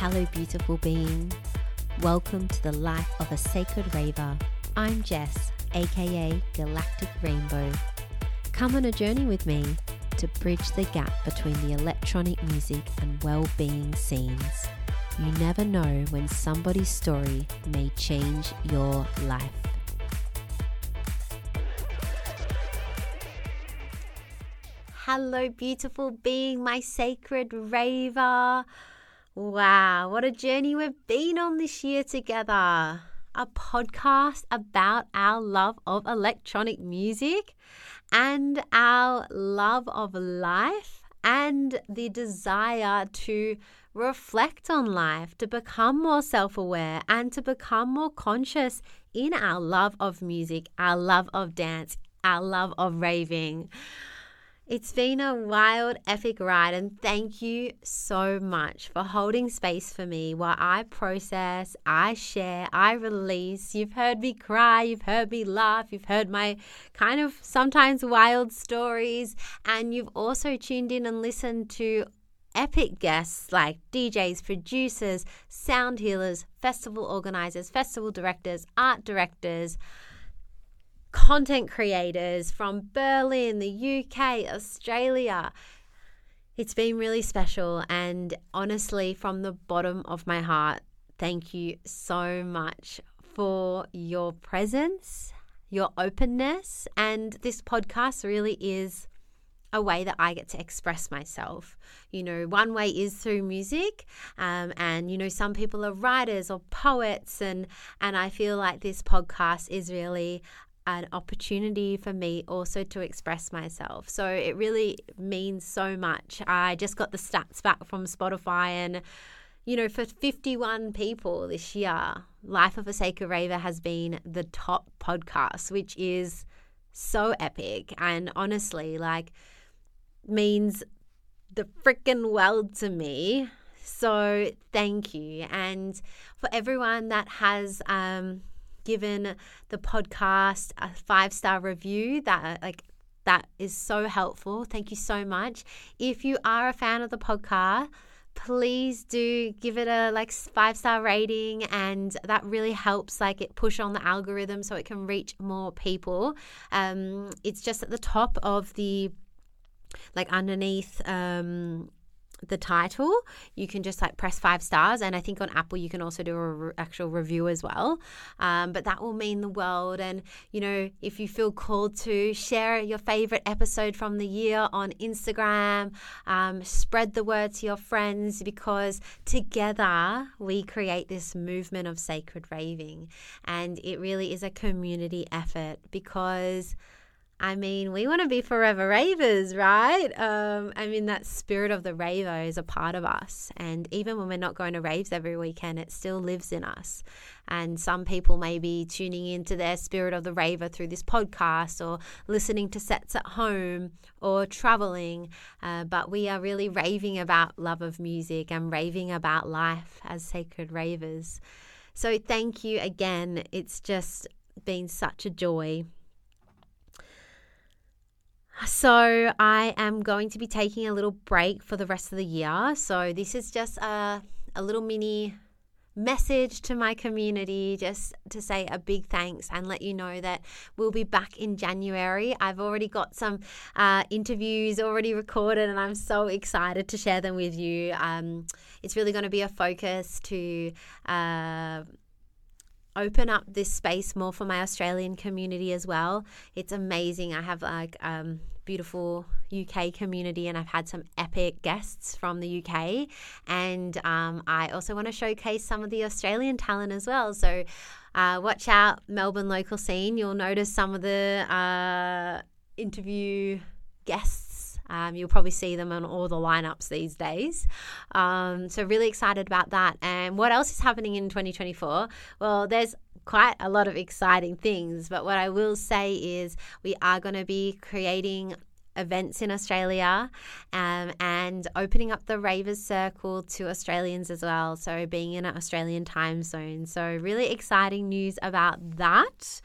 Hello, beautiful being. Welcome to the life of a sacred raver. I'm Jess, aka Galactic Rainbow. Come on a journey with me to bridge the gap between the electronic music and well being scenes. You never know when somebody's story may change your life. Hello, beautiful being, my sacred raver. Wow, what a journey we've been on this year together. A podcast about our love of electronic music and our love of life and the desire to reflect on life, to become more self aware, and to become more conscious in our love of music, our love of dance, our love of raving. It's been a wild, epic ride, and thank you so much for holding space for me while I process, I share, I release. You've heard me cry, you've heard me laugh, you've heard my kind of sometimes wild stories, and you've also tuned in and listened to epic guests like DJs, producers, sound healers, festival organizers, festival directors, art directors content creators from Berlin, the UK, Australia. It's been really special. And honestly, from the bottom of my heart, thank you so much for your presence, your openness. And this podcast really is a way that I get to express myself. You know, one way is through music, um, and you know, some people are writers or poets, and and I feel like this podcast is really an opportunity for me also to express myself. So it really means so much. I just got the stats back from Spotify and you know, for 51 people this year, Life of a Sacred Raver has been the top podcast, which is so epic and honestly, like, means the freaking world to me. So, thank you. And for everyone that has um, given the podcast a five star review that like that is so helpful. Thank you so much. If you are a fan of the podcast, please do give it a like five star rating and that really helps like it push on the algorithm so it can reach more people um it's just at the top of the like underneath um the title, you can just like press five stars. And I think on Apple, you can also do a re- actual review as well. Um, but that will mean the world. And, you know, if you feel called to share your favorite episode from the year on Instagram, um, spread the word to your friends because together we create this movement of sacred raving. And it really is a community effort because I mean, we want to be forever ravers, right? Um, I mean, that spirit of the raver is a part of us. And even when we're not going to raves every weekend, it still lives in us. And some people may be tuning into their spirit of the raver through this podcast or listening to sets at home or traveling. Uh, but we are really raving about love of music and raving about life as sacred ravers. So thank you again. It's just been such a joy. So, I am going to be taking a little break for the rest of the year. So, this is just a, a little mini message to my community just to say a big thanks and let you know that we'll be back in January. I've already got some uh, interviews already recorded and I'm so excited to share them with you. Um, it's really going to be a focus to. Uh, open up this space more for my Australian community as well. It's amazing. I have like um, beautiful UK community, and I've had some epic guests from the UK. And um, I also want to showcase some of the Australian talent as well. So uh, watch out, Melbourne local scene. You'll notice some of the uh, interview guests um, you'll probably see them on all the lineups these days. Um, so, really excited about that. And what else is happening in 2024? Well, there's quite a lot of exciting things, but what I will say is we are going to be creating events in Australia um, and opening up the Ravers Circle to Australians as well. So, being in an Australian time zone. So, really exciting news about that.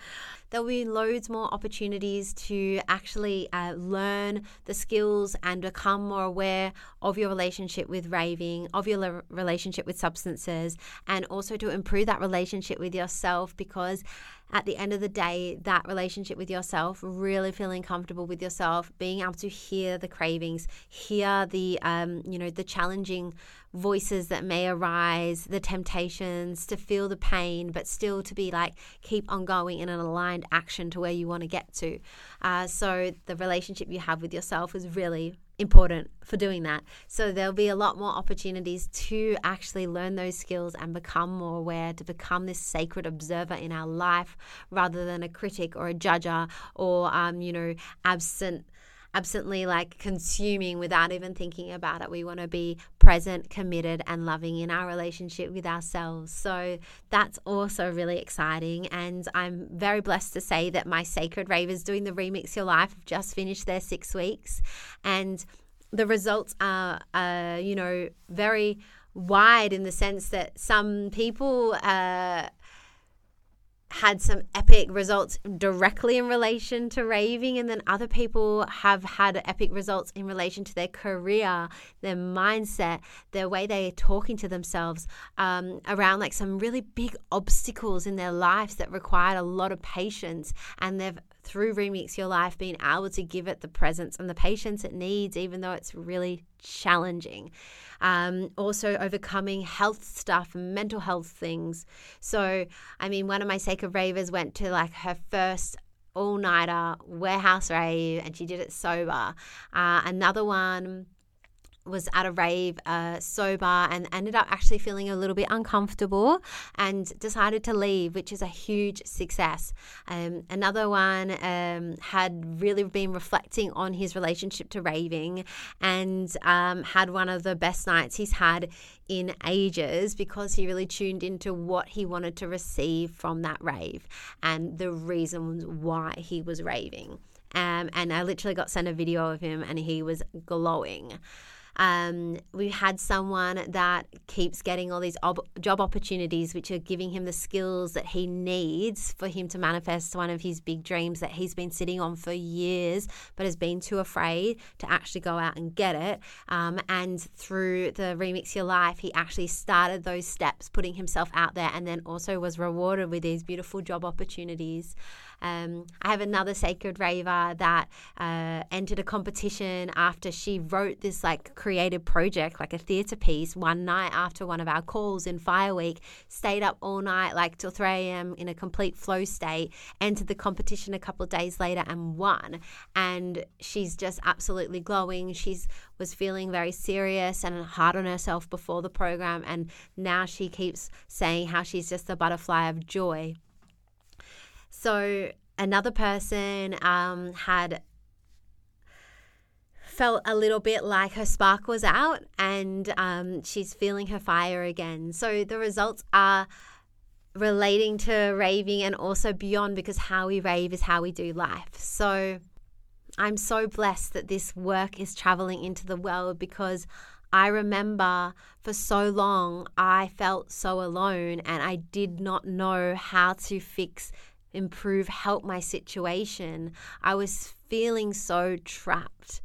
There'll be loads more opportunities to actually uh, learn the skills and become more aware of your relationship with raving, of your relationship with substances, and also to improve that relationship with yourself because at the end of the day, that relationship with yourself, really feeling comfortable with yourself, being able to hear the cravings, hear the, um, you know, the challenging voices that may arise, the temptations, to feel the pain, but still to be like, keep on going in an aligned action to where you want to get to. Uh, so the relationship you have with yourself is really important for doing that. So there'll be a lot more opportunities to actually learn those skills and become more aware, to become this sacred observer in our life rather than a critic or a judger or, um, you know, absent absently like consuming without even thinking about it. We want to be present, committed, and loving in our relationship with ourselves. So that's also really exciting. And I'm very blessed to say that my Sacred Ravers doing the Remix Your Life have just finished their six weeks. And the results are, uh, you know, very wide in the sense that some people, uh, had some epic results directly in relation to raving, and then other people have had epic results in relation to their career, their mindset, their way they're talking to themselves um, around like some really big obstacles in their lives that required a lot of patience, and they've through Remix Your Life being able to give it the presence and the patience it needs, even though it's really challenging. Um, also, overcoming health stuff, and mental health things. So, I mean, one of my Sacred Ravers went to like her first all nighter warehouse rave and she did it sober. Uh, another one was at a rave uh, sober and ended up actually feeling a little bit uncomfortable and decided to leave, which is a huge success. Um, another one um, had really been reflecting on his relationship to raving and um, had one of the best nights he's had in ages because he really tuned into what he wanted to receive from that rave and the reasons why he was raving. Um, and I literally got sent a video of him and he was glowing. Um, we had someone that keeps getting all these ob- job opportunities, which are giving him the skills that he needs for him to manifest one of his big dreams that he's been sitting on for years, but has been too afraid to actually go out and get it. Um, and through the Remix Your Life, he actually started those steps, putting himself out there, and then also was rewarded with these beautiful job opportunities. Um, I have another sacred raver that uh, entered a competition after she wrote this like creative project, like a theatre piece, one night after one of our calls in Fire Week, stayed up all night, like till 3 a.m. in a complete flow state, entered the competition a couple of days later and won. And she's just absolutely glowing. She's was feeling very serious and hard on herself before the program and now she keeps saying how she's just a butterfly of joy so another person um, had felt a little bit like her spark was out and um, she's feeling her fire again. So the results are relating to raving and also beyond because how we rave is how we do life. So I'm so blessed that this work is traveling into the world because I remember for so long I felt so alone and I did not know how to fix improve, help my situation. I was feeling so trapped.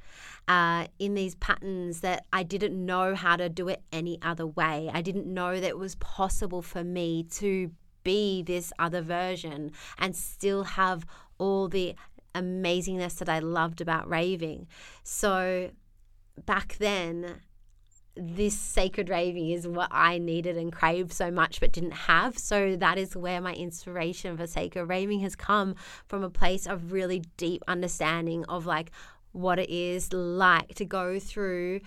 Uh, in these patterns that I didn't know how to do it any other way. I didn't know that it was possible for me to be this other version and still have all the amazingness that I loved about raving. So back then, this sacred raving is what I needed and craved so much but didn't have. So that is where my inspiration for sacred raving has come from a place of really deep understanding of like what it is like to go through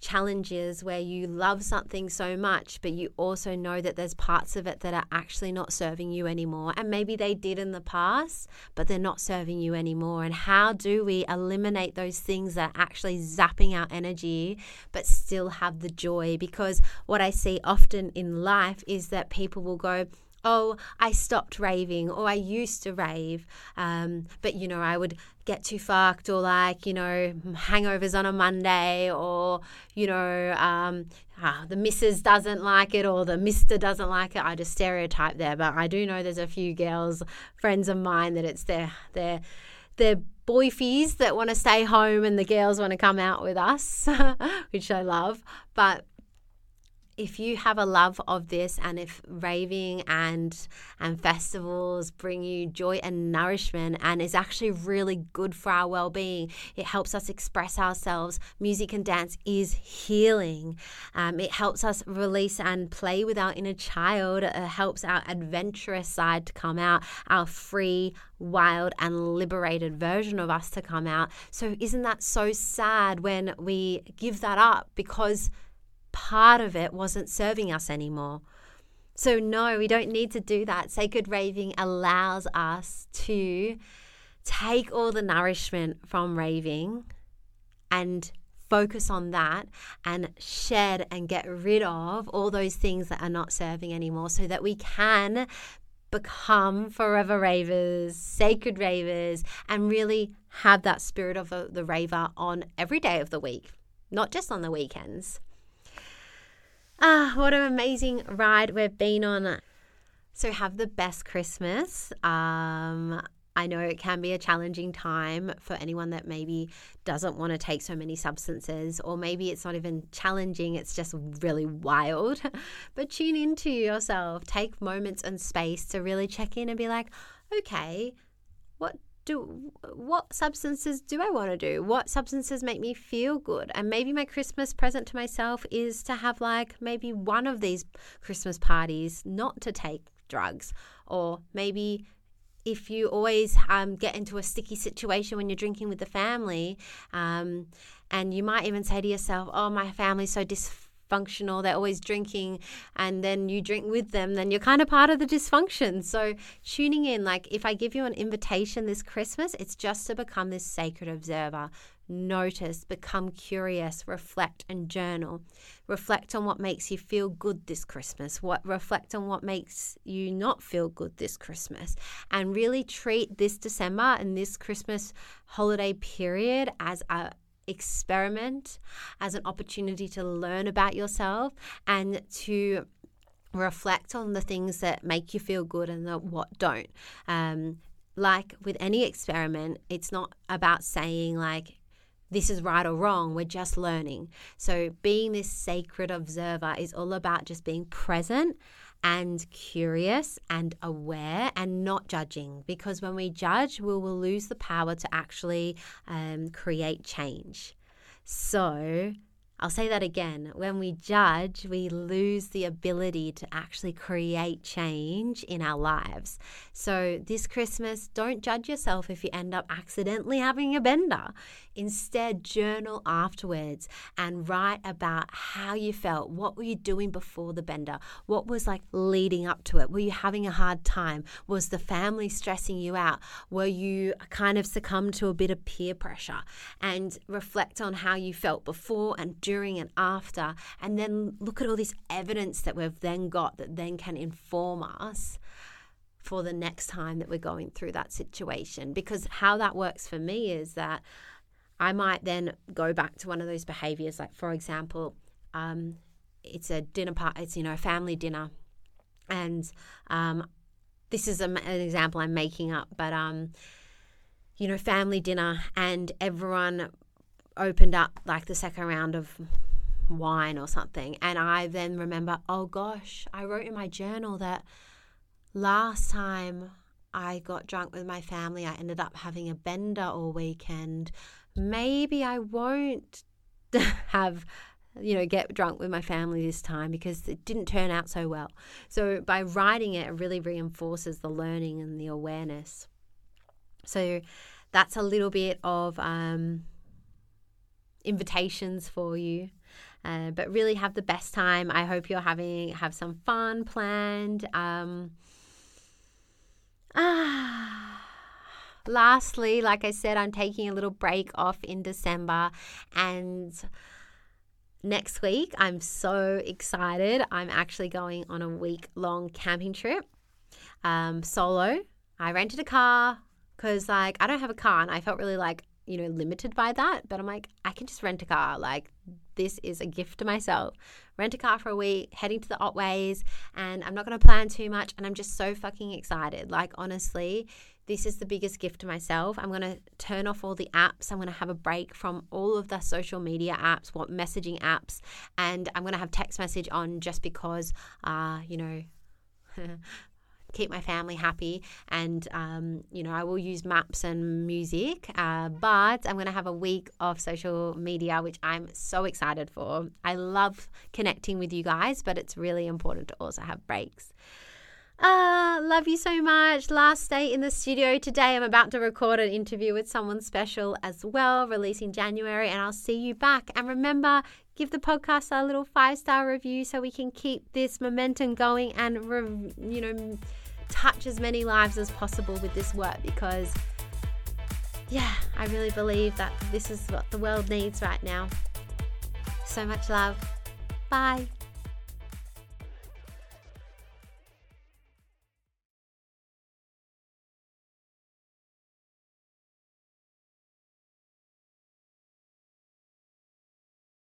challenges where you love something so much, but you also know that there's parts of it that are actually not serving you anymore. And maybe they did in the past, but they're not serving you anymore. And how do we eliminate those things that are actually zapping our energy, but still have the joy? Because what I see often in life is that people will go, oh, I stopped raving or I used to rave. Um, but, you know, I would get too fucked or like, you know, hangovers on a Monday or, you know, um, ah, the missus doesn't like it or the mister doesn't like it. I just stereotype there, but I do know there's a few girls, friends of mine, that it's their their their boyfies that want to stay home and the girls want to come out with us, which I love. But if you have a love of this and if raving and and festivals bring you joy and nourishment and is actually really good for our well-being it helps us express ourselves. Music and dance is healing. Um, it helps us release and play with our inner child. It helps our adventurous side to come out our free wild and liberated version of us to come out. So isn't that so sad when we give that up because part of it wasn't serving us anymore. So, no, we don't need to do that. Sacred raving allows us to take all the nourishment from raving and focus on that and shed and get rid of all those things that are not serving anymore so that we can become forever ravers, sacred ravers, and really have that spirit of the raver on every day of the week, not just on the weekends. Ah, what an amazing ride we've been on. So, have the best Christmas. Um, I know it can be a challenging time for anyone that maybe doesn't want to take so many substances, or maybe it's not even challenging, it's just really wild. But tune into yourself, take moments and space to really check in and be like, okay, do what substances do I want to do? What substances make me feel good? And maybe my Christmas present to myself is to have like maybe one of these Christmas parties not to take drugs or maybe if you always um, get into a sticky situation when you're drinking with the family, um, and you might even say to yourself, "Oh, my family's so dysfunctional." Dysfunctional, they're always drinking, and then you drink with them, then you're kind of part of the dysfunction. So, tuning in, like if I give you an invitation this Christmas, it's just to become this sacred observer. Notice, become curious, reflect, and journal. Reflect on what makes you feel good this Christmas. What reflect on what makes you not feel good this Christmas, and really treat this December and this Christmas holiday period as a experiment, as an opportunity to learn about yourself and to reflect on the things that make you feel good and the what don't. Um, like with any experiment, it's not about saying like this is right or wrong. We're just learning. So being this sacred observer is all about just being present and curious and aware and not judging because when we judge, we will lose the power to actually um, create change. So, I'll say that again. When we judge, we lose the ability to actually create change in our lives. So, this Christmas, don't judge yourself if you end up accidentally having a bender. Instead, journal afterwards and write about how you felt. What were you doing before the bender? What was like leading up to it? Were you having a hard time? Was the family stressing you out? Were you kind of succumbed to a bit of peer pressure? And reflect on how you felt before and during and after. And then look at all this evidence that we've then got that then can inform us for the next time that we're going through that situation. Because how that works for me is that I might then go back to one of those behaviors. Like, for example, um, it's a dinner party, it's, you know, a family dinner. And um, this is a, an example I'm making up, but, um, you know, family dinner, and everyone opened up like the second round of wine or something. And I then remember, oh gosh, I wrote in my journal that last time I got drunk with my family, I ended up having a bender all weekend maybe I won't have you know get drunk with my family this time because it didn't turn out so well. So by writing it it really reinforces the learning and the awareness. So that's a little bit of um, invitations for you. Uh, but really have the best time. I hope you're having have some fun planned. Um, ah lastly, like I said, I'm taking a little break off in December and next week I'm so excited. I'm actually going on a week long camping trip um, solo. I rented a car because like I don't have a car and I felt really like you know, limited by that. But I'm like, I can just rent a car. Like, this is a gift to myself. Rent a car for a week, heading to the Otways, and I'm not going to plan too much. And I'm just so fucking excited. Like, honestly, this is the biggest gift to myself. I'm going to turn off all the apps. I'm going to have a break from all of the social media apps, what messaging apps, and I'm going to have text message on just because, uh, you know, keep my family happy. And, um, you know, I will use maps and music, uh, but I'm going to have a week of social media, which I'm so excited for. I love connecting with you guys, but it's really important to also have breaks. Ah, love you so much. Last day in the studio today. I'm about to record an interview with someone special as well, releasing January, and I'll see you back. And remember, give the podcast a little five star review so we can keep this momentum going and, you know, touch as many lives as possible with this work because, yeah, I really believe that this is what the world needs right now. So much love. Bye.